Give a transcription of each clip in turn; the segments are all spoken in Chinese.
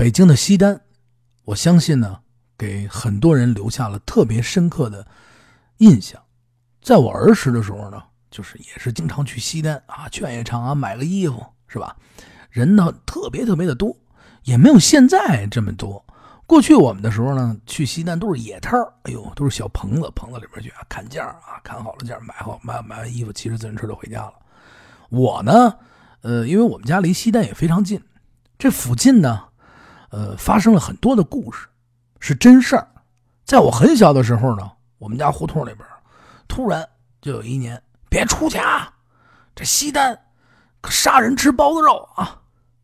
北京的西单，我相信呢，给很多人留下了特别深刻的印象。在我儿时的时候呢，就是也是经常去西单啊，劝业场啊买个衣服，是吧？人呢特别特别的多，也没有现在这么多。过去我们的时候呢，去西单都是野摊哎呦，都是小棚子，棚子里边去啊砍价啊，砍好了价买好买买完衣服，骑着自行车就回家了。我呢，呃，因为我们家离西单也非常近，这附近呢。呃，发生了很多的故事，是真事儿。在我很小的时候呢，我们家胡同里边，突然就有一年，别出去啊！这西单可杀人吃包子肉啊，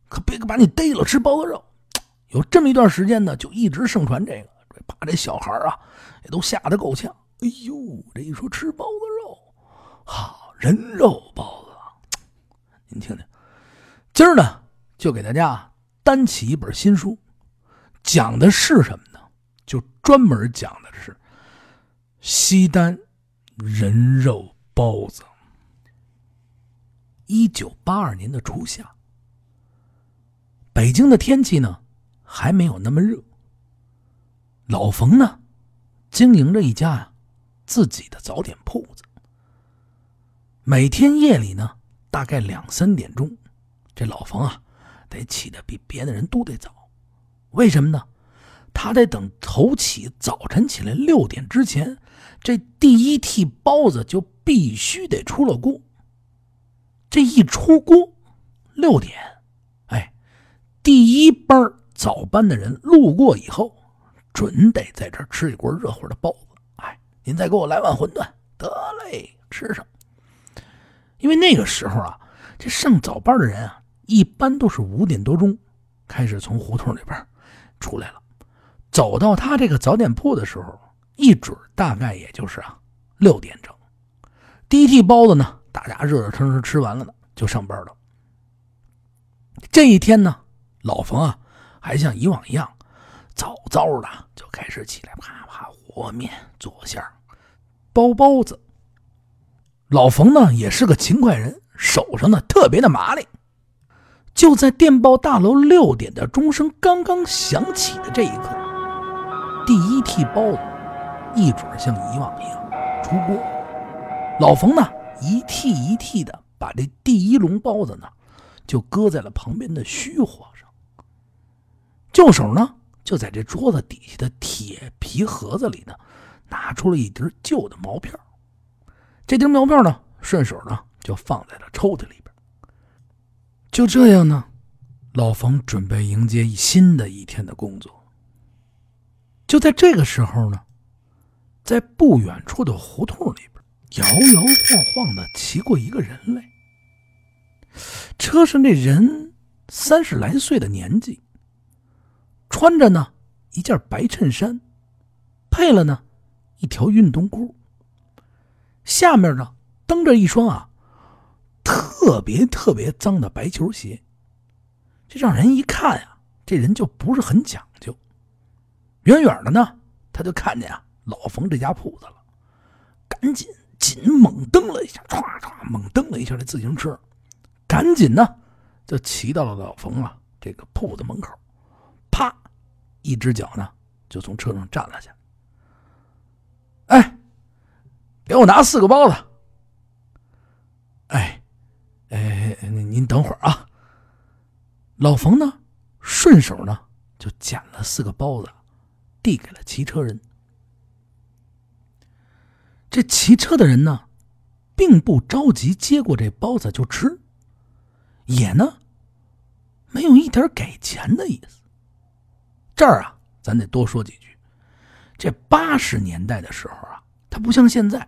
可别把你逮了吃包子肉。有这么一段时间呢，就一直盛传这个，把这小孩啊也都吓得够呛。哎呦，这一说吃包子肉，好人肉包子，您听听，今儿呢就给大家。单起一本新书，讲的是什么呢？就专门讲的是西单人肉包子。一九八二年的初夏，北京的天气呢还没有那么热。老冯呢经营着一家呀自己的早点铺子，每天夜里呢大概两三点钟，这老冯啊。得起的比别的人都得早，为什么呢？他得等头起早晨起来六点之前，这第一屉包子就必须得出了锅。这一出锅，六点，哎，第一班早班的人路过以后，准得在这吃一锅热乎的包子。哎，您再给我来碗馄饨，得嘞，吃上。因为那个时候啊，这上早班的人啊。一般都是五点多钟开始从胡同里边出来了，走到他这个早点铺的时候，一准大概也就是啊六点整。第一屉包子呢，大家热热腾腾吃完了呢，就上班了。这一天呢，老冯啊还像以往一样，早早的就开始起来，啪啪和面、做馅、包包子。老冯呢也是个勤快人，手上呢特别的麻利。就在电报大楼六点的钟声刚刚响起的这一刻，第一屉包子一准像以往一样出锅。老冯呢，一屉一屉的把这第一笼包子呢，就搁在了旁边的虚火上。右手呢，就在这桌子底下的铁皮盒子里呢，拿出了一叠旧的毛片这叠毛片呢，顺手呢就放在了抽屉里。就这样呢，老冯准备迎接新的一天的工作。就在这个时候呢，在不远处的胡同里边，摇摇晃晃的骑过一个人来。车上这人三十来岁的年纪，穿着呢一件白衬衫，配了呢一条运动裤，下面呢蹬着一双啊。特别特别脏的白球鞋，这让人一看呀，这人就不是很讲究。远远的呢，他就看见啊老冯这家铺子了，赶紧紧猛蹬了一下，唰唰猛蹬了一下这自行车，赶紧呢就骑到了老冯啊这个铺子门口，啪，一只脚呢就从车上站了下。哎，给我拿四个包子。哎。哎，您等会儿啊。老冯呢，顺手呢就捡了四个包子，递给了骑车人。这骑车的人呢，并不着急接过这包子就吃，也呢没有一点给钱的意思。这儿啊，咱得多说几句。这八十年代的时候啊，它不像现在。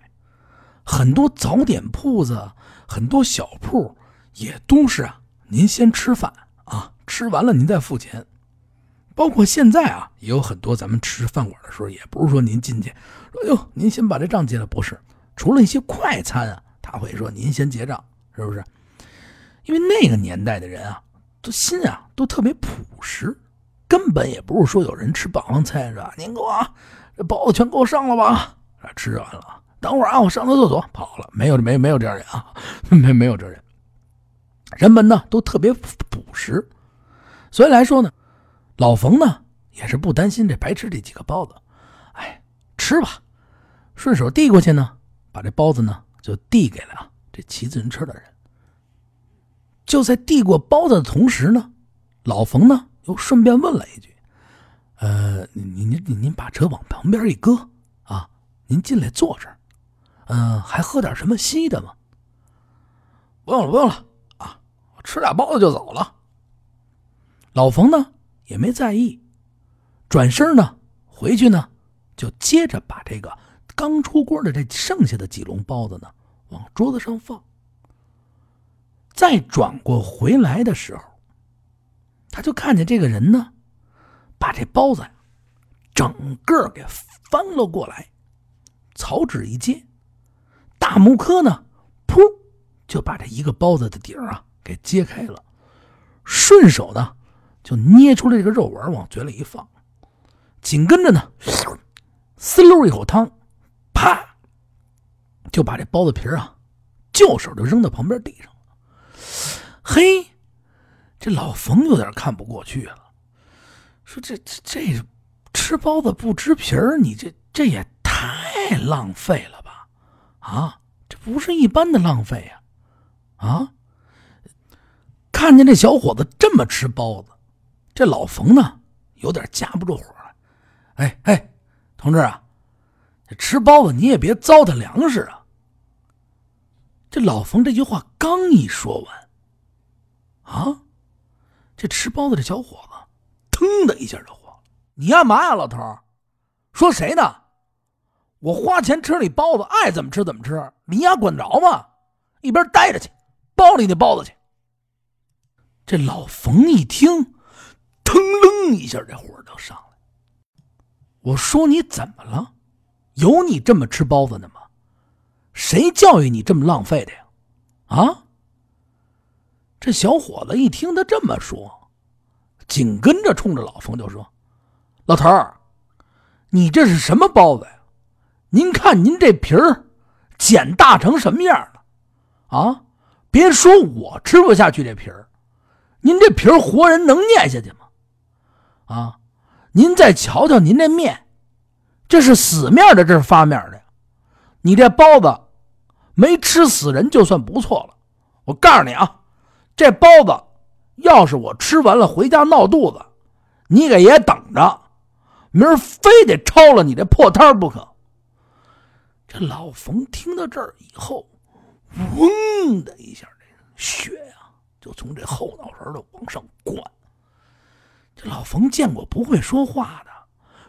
很多早点铺子，很多小铺，也都是啊。您先吃饭啊，吃完了您再付钱。包括现在啊，也有很多咱们吃饭馆的时候，也不是说您进去说哟，您先把这账结了，不是。除了一些快餐啊，他会说您先结账，是不是？因为那个年代的人啊，都心啊都特别朴实，根本也不是说有人吃霸王餐是吧？您给我这包子全给我上了吧，吃完了。等会儿啊，我上趟厕所跑了。没有，没没有这样人啊，没没有这人。人们呢都特别朴实，所以来说呢，老冯呢也是不担心这白吃这几个包子，哎，吃吧，顺手递过去呢，把这包子呢就递给了这骑自行车的人。就在递过包子的同时呢，老冯呢又顺便问了一句：“呃，您您您您把车往旁边一搁啊，您进来坐这儿，嗯，还喝点什么稀的吗？”“不用了，不用了，吃俩包子就走了。”老冯呢也没在意，转身呢回去呢，就接着把这个刚出锅的这剩下的几笼包子呢往桌子上放。再转过回来的时候，他就看见这个人呢，把这包子整个给翻了过来，草纸一接，大木柯呢，噗，就把这一个包子的底儿啊给揭开了，顺手呢。就捏出来这个肉丸往嘴里一放，紧跟着呢，滋溜一口汤，啪，就把这包子皮啊，就手就扔到旁边地上了。嘿，这老冯有点看不过去了，说：“这这这吃包子不吃皮儿，你这这也太浪费了吧？啊，这不是一般的浪费呀！啊，看见这小伙子这么吃包子。”这老冯呢，有点夹不住火了。哎哎，同志啊，吃包子你也别糟蹋粮食啊。这老冯这句话刚一说完，啊，这吃包子的小伙子腾的一下就火了：“你干嘛呀，老头？说谁呢？我花钱吃你包子，爱怎么吃怎么吃，你丫管着吗？一边待着去，包里那包子去。”这老冯一听。腾楞一下，这火就上来。我说你怎么了？有你这么吃包子的吗？谁教育你这么浪费的呀？啊！这小伙子一听他这么说，紧跟着冲着老冯就说：“老头儿，你这是什么包子呀？您看您这皮儿剪大成什么样了？啊！别说我吃不下去这皮儿，您这皮儿活人能咽下去吗？”啊，您再瞧瞧您这面，这是死面的，这是发面的。你这包子没吃死人就算不错了。我告诉你啊，这包子要是我吃完了回家闹肚子，你给爷等着，明儿非得抄了你这破摊不可。这老冯听到这儿以后，嗡的一下，这血呀就从这后脑勺的往上灌。这老冯见过不会说话的，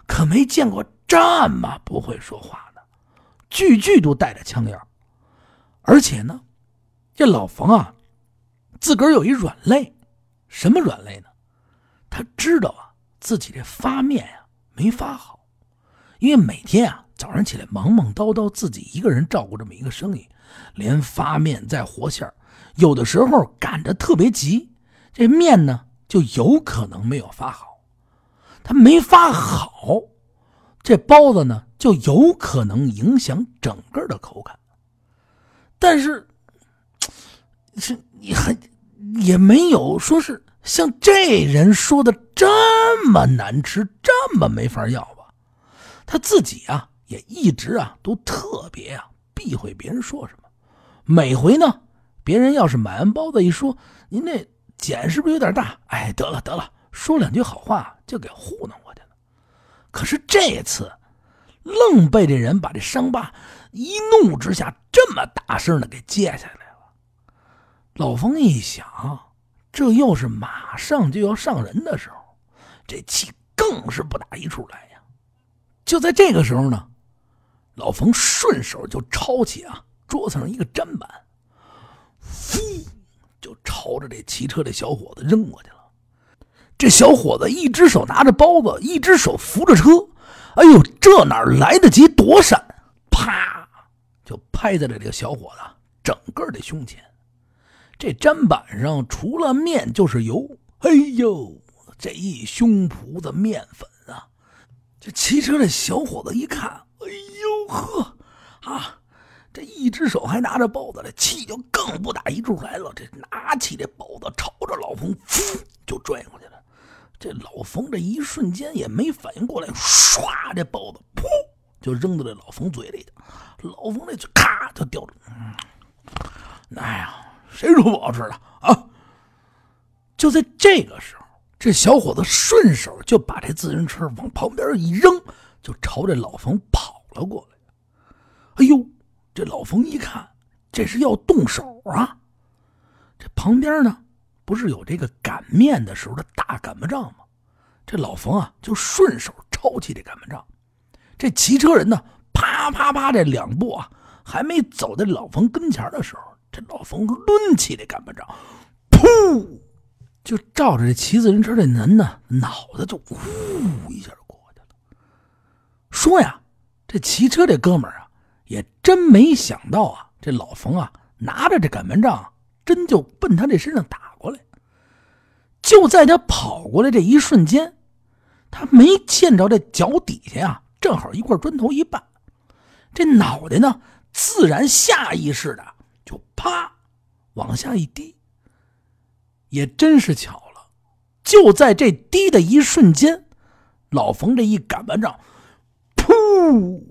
可没见过这么不会说话的，句句都带着腔调。而且呢，这老冯啊，自个儿有一软肋，什么软肋呢？他知道啊，自己这发面呀没发好，因为每天啊早上起来忙忙叨叨，自己一个人照顾这么一个生意，连发面再和馅儿有的时候赶着特别急，这面呢。就有可能没有发好，他没发好，这包子呢就有可能影响整个的口感。但是，是你还也没有说是像这人说的这么难吃，这么没法要吧？他自己啊也一直啊都特别啊避讳别人说什么。每回呢，别人要是买完包子一说，您这。茧是不是有点大？哎，得了得了，说两句好话就给糊弄过去了。可是这次，愣被这人把这伤疤一怒之下这么大声的给揭下来了。老冯一想，这又是马上就要上人的时候，这气更是不打一处来呀。就在这个时候呢，老冯顺手就抄起啊桌子上一个砧板，呼。就朝着这骑车这小伙子扔过去了。这小伙子一只手拿着包子，一只手扶着车。哎呦，这哪来得及躲闪？啪，就拍在了这个小伙子整个的胸前。这砧板上除了面就是油。哎呦，这一胸脯子面粉啊！这骑车的小伙子一看，哎呦呵，啊！这一只手还拿着包子，这气就更不打一处来了。这拿起这包子，朝着老冯，噗就拽过去了。这老冯这一瞬间也没反应过来，唰，这包子噗就扔到这老冯嘴里了。老冯那嘴咔就掉了。哎呀，谁说不好吃的啊？就在这个时候，这小伙子顺手就把这自行车往旁边一扔，就朝这老冯跑了过来。哎呦，这老冯一看，这是要动手啊！这旁边呢？不是有这个擀面的时候的大擀面杖吗？这老冯啊，就顺手抄起这擀面杖。这骑车人呢，啪啪啪，这两步啊，还没走到老冯跟前的时候，这老冯抡起这擀面杖，噗，就照着这骑自行车这人呢，脑子就呼一下过去了。说呀，这骑车这哥们儿啊，也真没想到啊，这老冯啊，拿着这擀面杖，真就奔他这身上打过来。就在他跑过来这一瞬间，他没见着这脚底下呀，正好一块砖头一绊，这脑袋呢，自然下意识的就啪往下一低。也真是巧了，就在这低的一瞬间，老冯这一擀面杖，噗，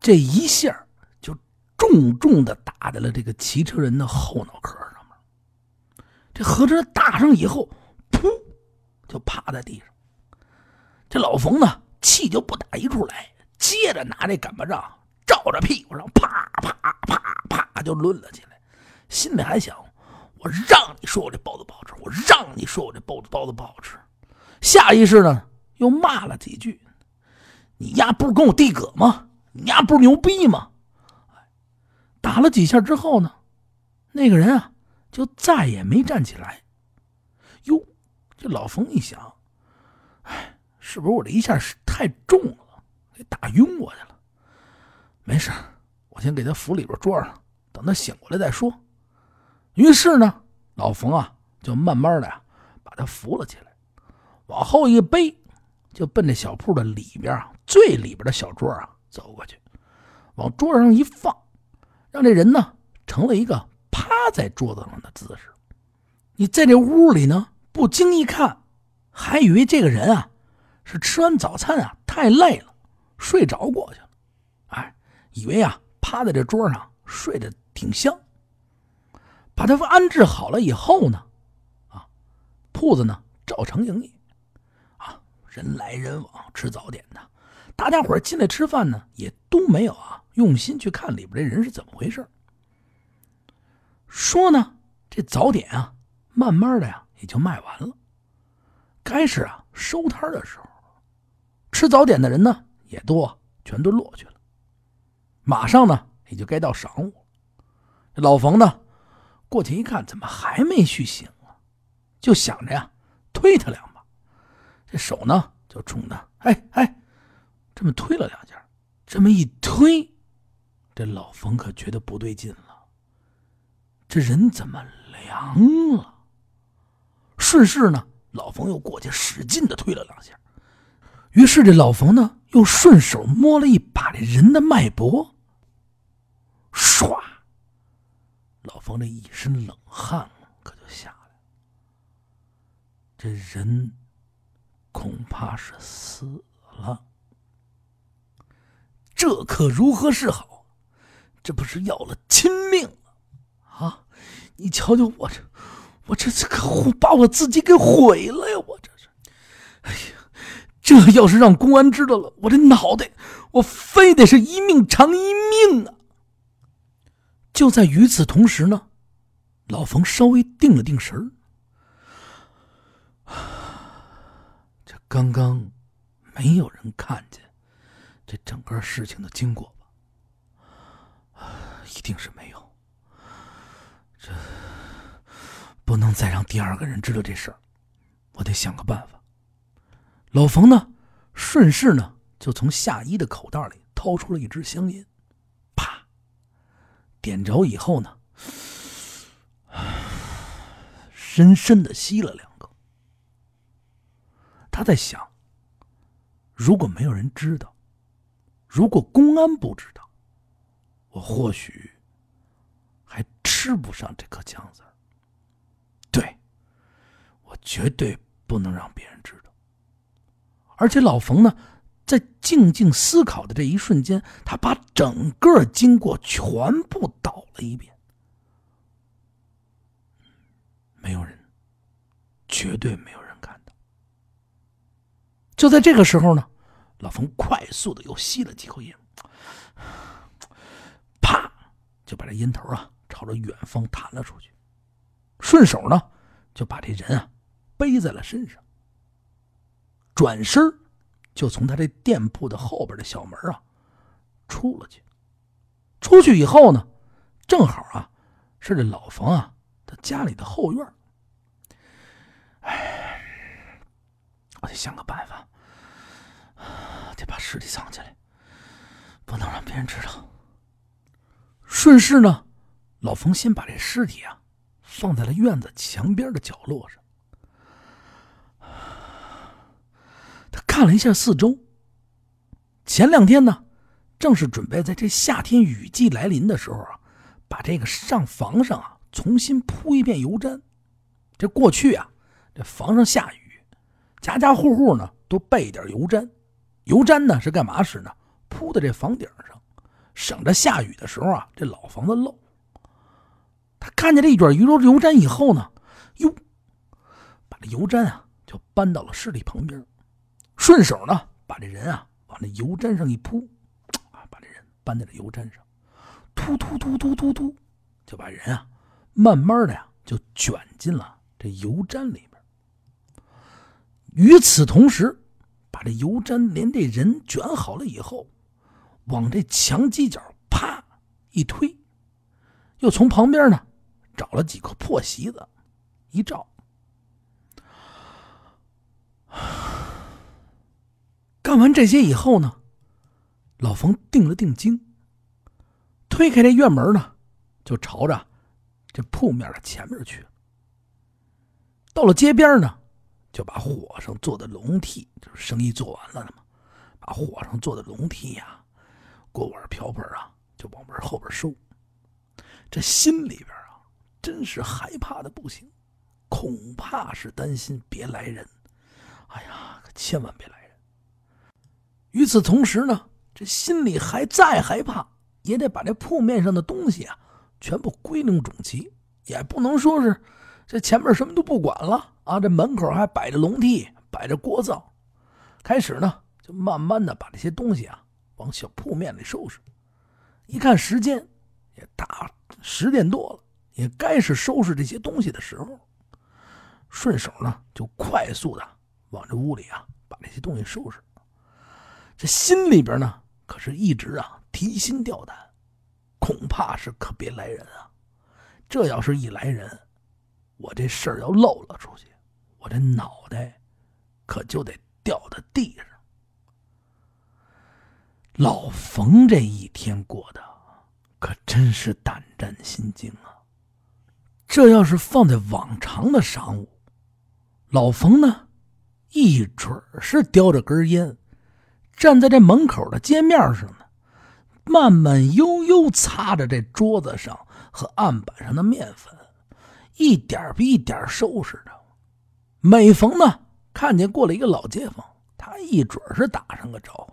这一下重重的打在了这个骑车人的后脑壳上面。这合着打上以后。噗，就趴在地上。这老冯呢，气就不打一处来，接着拿这擀面杖照着屁股上啪啪啪啪就抡了起来，心里还想：我让你说我这包子不好吃，我让你说我这包子包子不好吃。下意识呢，又骂了几句：“你丫不是跟我递葛吗？你丫不是牛逼吗？”打了几下之后呢，那个人啊，就再也没站起来。哟。这老冯一想，哎，是不是我这一下是太重了，给打晕过去了？没事，我先给他扶里边桌上，等他醒过来再说。于是呢，老冯啊，就慢慢的呀，把他扶了起来，往后一背，就奔这小铺的里边啊，最里边的小桌啊走过去，往桌上一放，让这人呢成了一个趴在桌子上的姿势。你在这屋里呢？不经意看，还以为这个人啊是吃完早餐啊太累了，睡着过去了。哎，以为啊趴在这桌上睡得挺香。把他们安置好了以后呢，啊，铺子呢照常营业，啊，人来人往吃早点的，大家伙进来吃饭呢也都没有啊用心去看里边这人是怎么回事。说呢，这早点啊，慢慢的呀。也就卖完了，该是啊收摊的时候，吃早点的人呢也多全都落去了。马上呢也就该到晌午，老冯呢过去一看，怎么还没续醒啊？就想着呀推他两把，这手呢就冲他，哎哎，这么推了两下，这么一推，这老冯可觉得不对劲了，这人怎么凉了？顺势呢，老冯又过去使劲的推了两下，于是这老冯呢又顺手摸了一把这人的脉搏，唰，老冯这一身冷汗可就下来了，这人恐怕是死了，这可如何是好？这不是要了亲命啊！你瞧瞧我这。我这次可把我自己给毁了呀！我这是，哎呀，这要是让公安知道了，我这脑袋，我非得是一命偿一命啊！就在与此同时呢，老冯稍微定了定神 这刚刚没有人看见这整个事情的经过吧？一定是没有。这。不能再让第二个人知道这事儿，我得想个办法。老冯呢，顺势呢，就从夏衣的口袋里掏出了一支香烟，啪，点着以后呢，深深的吸了两口。他在想，如果没有人知道，如果公安不知道，我或许还吃不上这颗枪子。对，我绝对不能让别人知道。而且老冯呢，在静静思考的这一瞬间，他把整个经过全部倒了一遍。没有人，绝对没有人看到。就在这个时候呢，老冯快速的又吸了几口烟，啪，就把这烟头啊朝着远方弹了出去，顺手呢就把这人啊背在了身上。转身就从他这店铺的后边的小门啊出了去。出去以后呢，正好啊是这老冯啊他家里的后院。哎，我得想个办法，得把尸体藏起来，不能让别人知道。顺势呢，老冯先把这尸体啊放在了院子墙边的角落上。他看了一下四周，前两天呢，正是准备在这夏天雨季来临的时候啊，把这个上房上啊重新铺一遍油毡。这过去啊，这房上下雨，家家户户呢都备点油毡。油毡呢是干嘛使呢？铺在这房顶上，省着下雨的时候啊，这老房子漏。他看见这一卷鱼肉油毡以后呢，哟，把这油毡啊就搬到了尸体旁边。顺手呢，把这人啊往那油毡上一铺，啊，把这人搬在了油毡上，突突突突突突，就把人啊慢慢的呀就卷进了这油毡里边。与此同时，把这油毡连这人卷好了以后，往这墙犄角啪一推，又从旁边呢找了几颗破席子一照。干完这些以后呢，老冯定了定睛，推开这院门呢，就朝着这铺面的前面去。到了街边呢，就把火上做的笼屉，就是生意做完了的嘛，把火上做的笼屉呀、锅碗瓢盆啊，就往门后边收。这心里边啊，真是害怕的不行，恐怕是担心别来人。哎呀，可千万别来人！与此同时呢，这心里还再害怕，也得把这铺面上的东西啊全部归拢整齐，也不能说是这前面什么都不管了啊。这门口还摆着笼屉，摆着锅灶，开始呢就慢慢的把这些东西啊往小铺面里收拾。一看时间也大十点多了，也该是收拾这些东西的时候。顺手呢就快速的往这屋里啊把这些东西收拾。这心里边呢，可是一直啊提心吊胆，恐怕是可别来人啊！这要是一来人，我这事儿要漏了出去，我这脑袋可就得掉到地上。老冯这一天过得可真是胆战心惊啊！这要是放在往常的晌午，老冯呢，一准是叼着根烟。站在这门口的街面上呢，慢慢悠悠擦着这桌子上和案板上的面粉，一点比一点收拾着。每逢呢看见过来一个老街坊，他一准是打上个招呼：“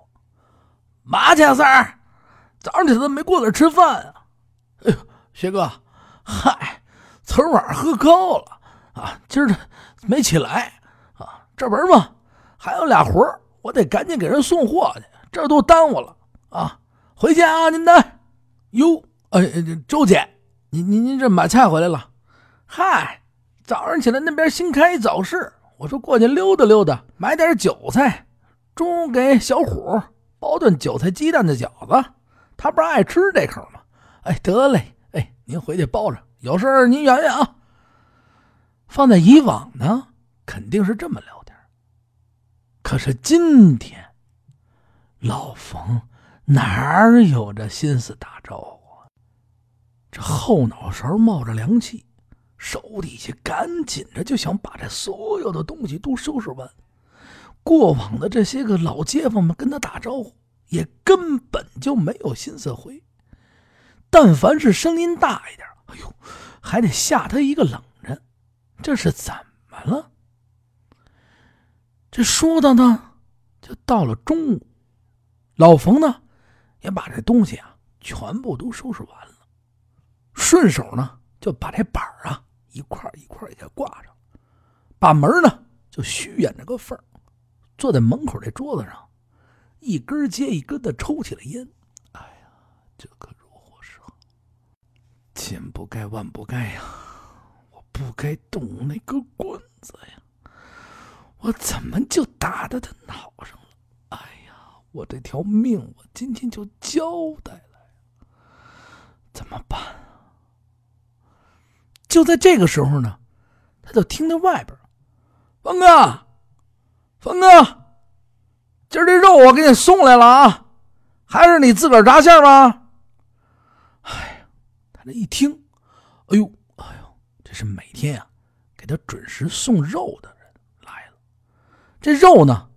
马家，三儿？早上起来没过来吃饭啊？”“哎呦，薛哥，嗨，昨晚上喝高了啊，今儿没起来啊。这不是吗？还有俩活儿。”我得赶紧给人送货去，这都耽误了啊！回见啊，您的。哟，哎，周姐，您您您这买菜回来了？嗨，早上起来那边新开一早市，我说过去溜达溜达，买点韭菜，中午给小虎包顿韭菜鸡蛋的饺子，他不是爱吃这口吗？哎，得嘞，哎，您回去包着，有事您圆圆啊。放在以往呢，肯定是这么聊天。可是今天，老冯哪有这心思打招呼？啊？这后脑勺冒着凉气，手底下赶紧着就想把这所有的东西都收拾完。过往的这些个老街坊们跟他打招呼，也根本就没有心思回。但凡是声音大一点，哎呦，还得吓他一个冷着。这是怎么了？这说的呢，就到了中午，老冯呢也把这东西啊全部都收拾完了，顺手呢就把这板啊一块一块给挂上，把门呢就虚掩着个缝坐在门口这桌子上，一根接一根的抽起了烟。哎呀，这可如何是好？千不该万不该呀！我不该动那个棍子呀！我怎么就打到他脑上了？哎呀，我这条命我今天就交代了，怎么办？就在这个时候呢，他就听到外边，峰哥，峰哥，今儿这肉我给你送来了啊，还是你自个儿炸馅吗？哎呀，他这一听，哎呦，哎呦，这是每天呀给他准时送肉的人来了。这肉呢，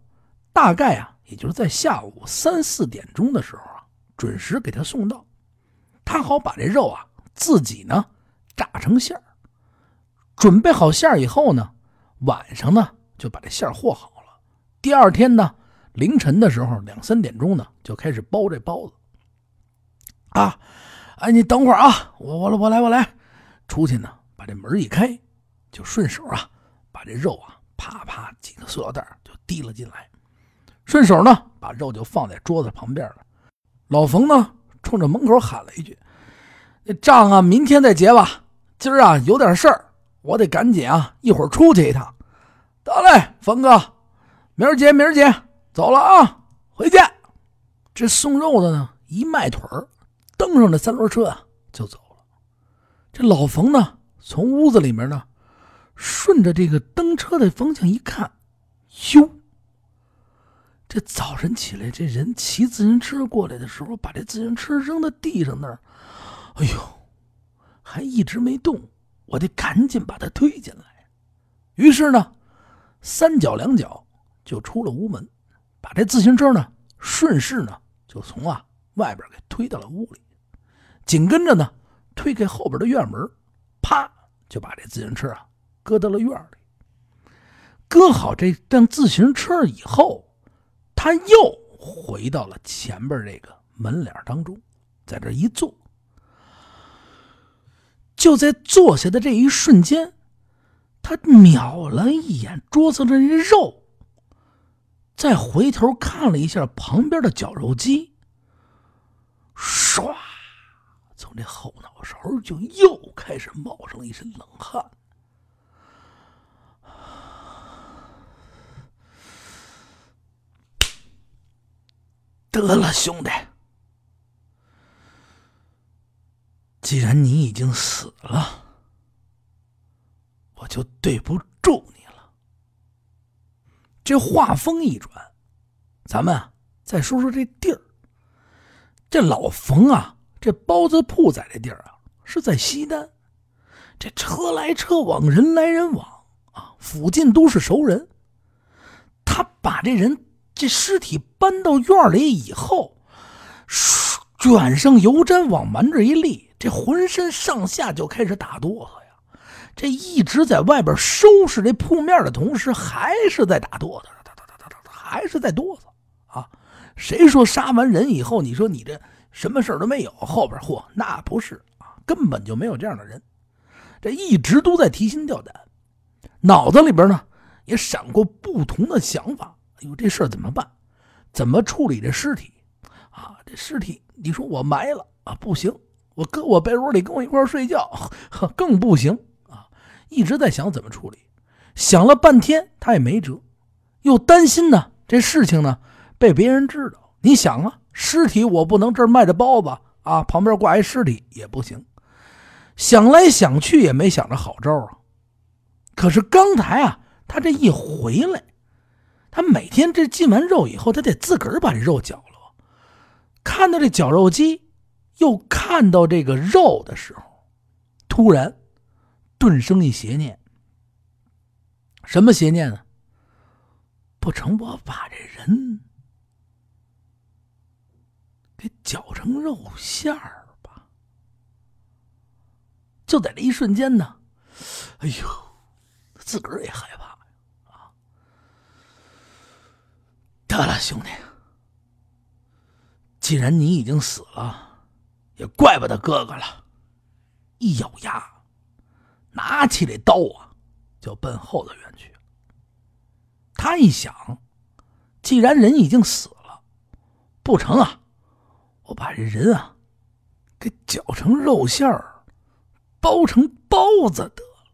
大概啊，也就是在下午三四点钟的时候啊，准时给他送到，他好把这肉啊自己呢炸成馅儿，准备好馅儿以后呢，晚上呢就把这馅儿和好了，第二天呢凌晨的时候两三点钟呢就开始包这包子。啊，哎，你等会儿啊，我我我来我来，出去呢把这门一开，就顺手啊把这肉啊。啪啪几个塑料袋就提了进来，顺手呢把肉就放在桌子旁边了。老冯呢冲着门口喊了一句：“那账啊明天再结吧，今儿啊有点事儿，我得赶紧啊一会儿出去一趟。”得嘞，冯哥，明儿见明儿见，走了啊，回见。这送肉的呢一迈腿儿，蹬上这三轮车啊就走了。这老冯呢从屋子里面呢。顺着这个蹬车的方向一看，哟，这早晨起来，这人骑自行车过来的时候，把这自行车扔在地上那儿，哎呦，还一直没动，我得赶紧把他推进来。于是呢，三脚两脚就出了屋门，把这自行车呢顺势呢就从啊外边给推到了屋里，紧跟着呢推开后边的院门，啪就把这自行车啊。搁到了院里，搁好这辆自行车以后，他又回到了前边这个门脸当中，在这一坐。就在坐下的这一瞬间，他瞄了一眼桌子上的肉，再回头看了一下旁边的绞肉机，唰，从这后脑勺就又开始冒上了一身冷汗。得了，兄弟，既然你已经死了，我就对不住你了。这话锋一转，咱们再说说这地儿。这老冯啊，这包子铺在这地儿啊，是在西单。这车来车往，人来人往啊，附近都是熟人。他把这人。这尸体搬到院里以后，卷上油毡往门这一立，这浑身上下就开始打哆嗦呀。这一直在外边收拾这铺面的同时，还是在打哆嗦，哒哒哒哒哒，还是在哆嗦啊！谁说杀完人以后，你说你这什么事都没有？后边嚯，那不是啊，根本就没有这样的人。这一直都在提心吊胆，脑子里边呢也闪过不同的想法。有这事儿怎么办？怎么处理这尸体？啊，这尸体，你说我埋了啊，不行；我搁我被窝里跟我一块睡觉，呵 更不行啊！一直在想怎么处理，想了半天他也没辙，又担心呢，这事情呢被别人知道。你想啊，尸体我不能这儿卖着包子啊，旁边挂一尸体也不行。想来想去也没想着好招啊。可是刚才啊，他这一回来。他每天这进完肉以后，他得自个儿把这肉绞了。看到这绞肉机，又看到这个肉的时候，突然顿生一邪念。什么邪念呢？不成，我把这人给搅成肉馅儿吧。就在这一瞬间呢，哎呦，自个儿也害怕呀！啊。得了，兄弟，既然你已经死了，也怪不得哥哥了。一咬牙，拿起这刀啊，就奔后头院去。他一想，既然人已经死了，不成啊，我把这人啊，给绞成肉馅儿，包成包子得了。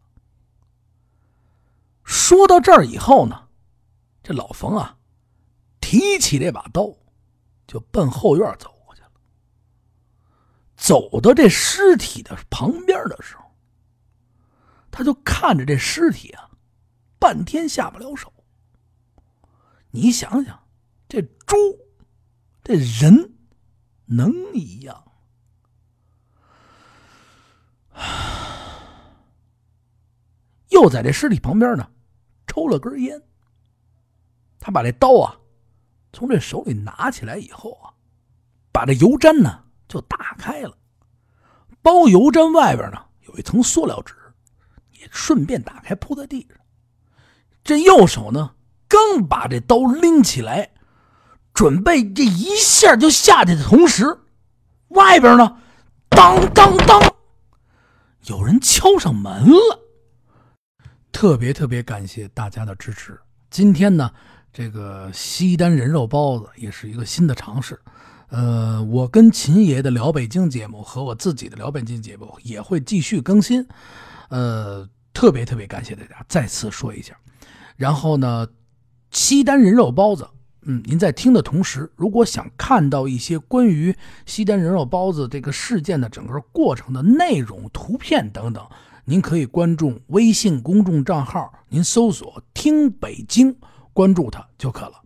说到这儿以后呢，这老冯啊。提起这把刀，就奔后院走。走到这尸体的旁边的时候，他就看着这尸体啊，半天下不了手。你想想，这猪，这人能一样？又在这尸体旁边呢，抽了根烟。他把这刀啊。从这手里拿起来以后啊，把这油毡呢就打开了，包邮毡外边呢有一层塑料纸，也顺便打开铺在地上。这右手呢刚把这刀拎起来，准备这一下就下去的同时，外边呢当当当，有人敲上门了。特别特别感谢大家的支持，今天呢。这个西单人肉包子也是一个新的尝试，呃，我跟秦爷的聊北京节目和我自己的聊北京节目也会继续更新，呃，特别特别感谢大家，再次说一下。然后呢，西单人肉包子，嗯，您在听的同时，如果想看到一些关于西单人肉包子这个事件的整个过程的内容、图片等等，您可以关注微信公众账号，您搜索“听北京”。关注他就可了，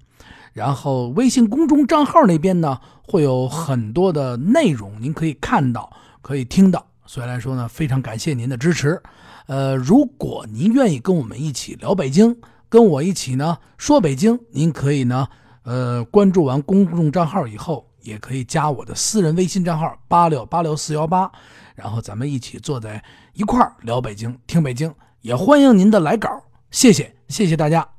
然后微信公众账号那边呢会有很多的内容，您可以看到，可以听到。所以来说呢，非常感谢您的支持。呃，如果您愿意跟我们一起聊北京，跟我一起呢说北京，您可以呢，呃，关注完公众账号以后，也可以加我的私人微信账号八六八六四幺八，然后咱们一起坐在一块儿聊北京，听北京。也欢迎您的来稿，谢谢，谢谢大家。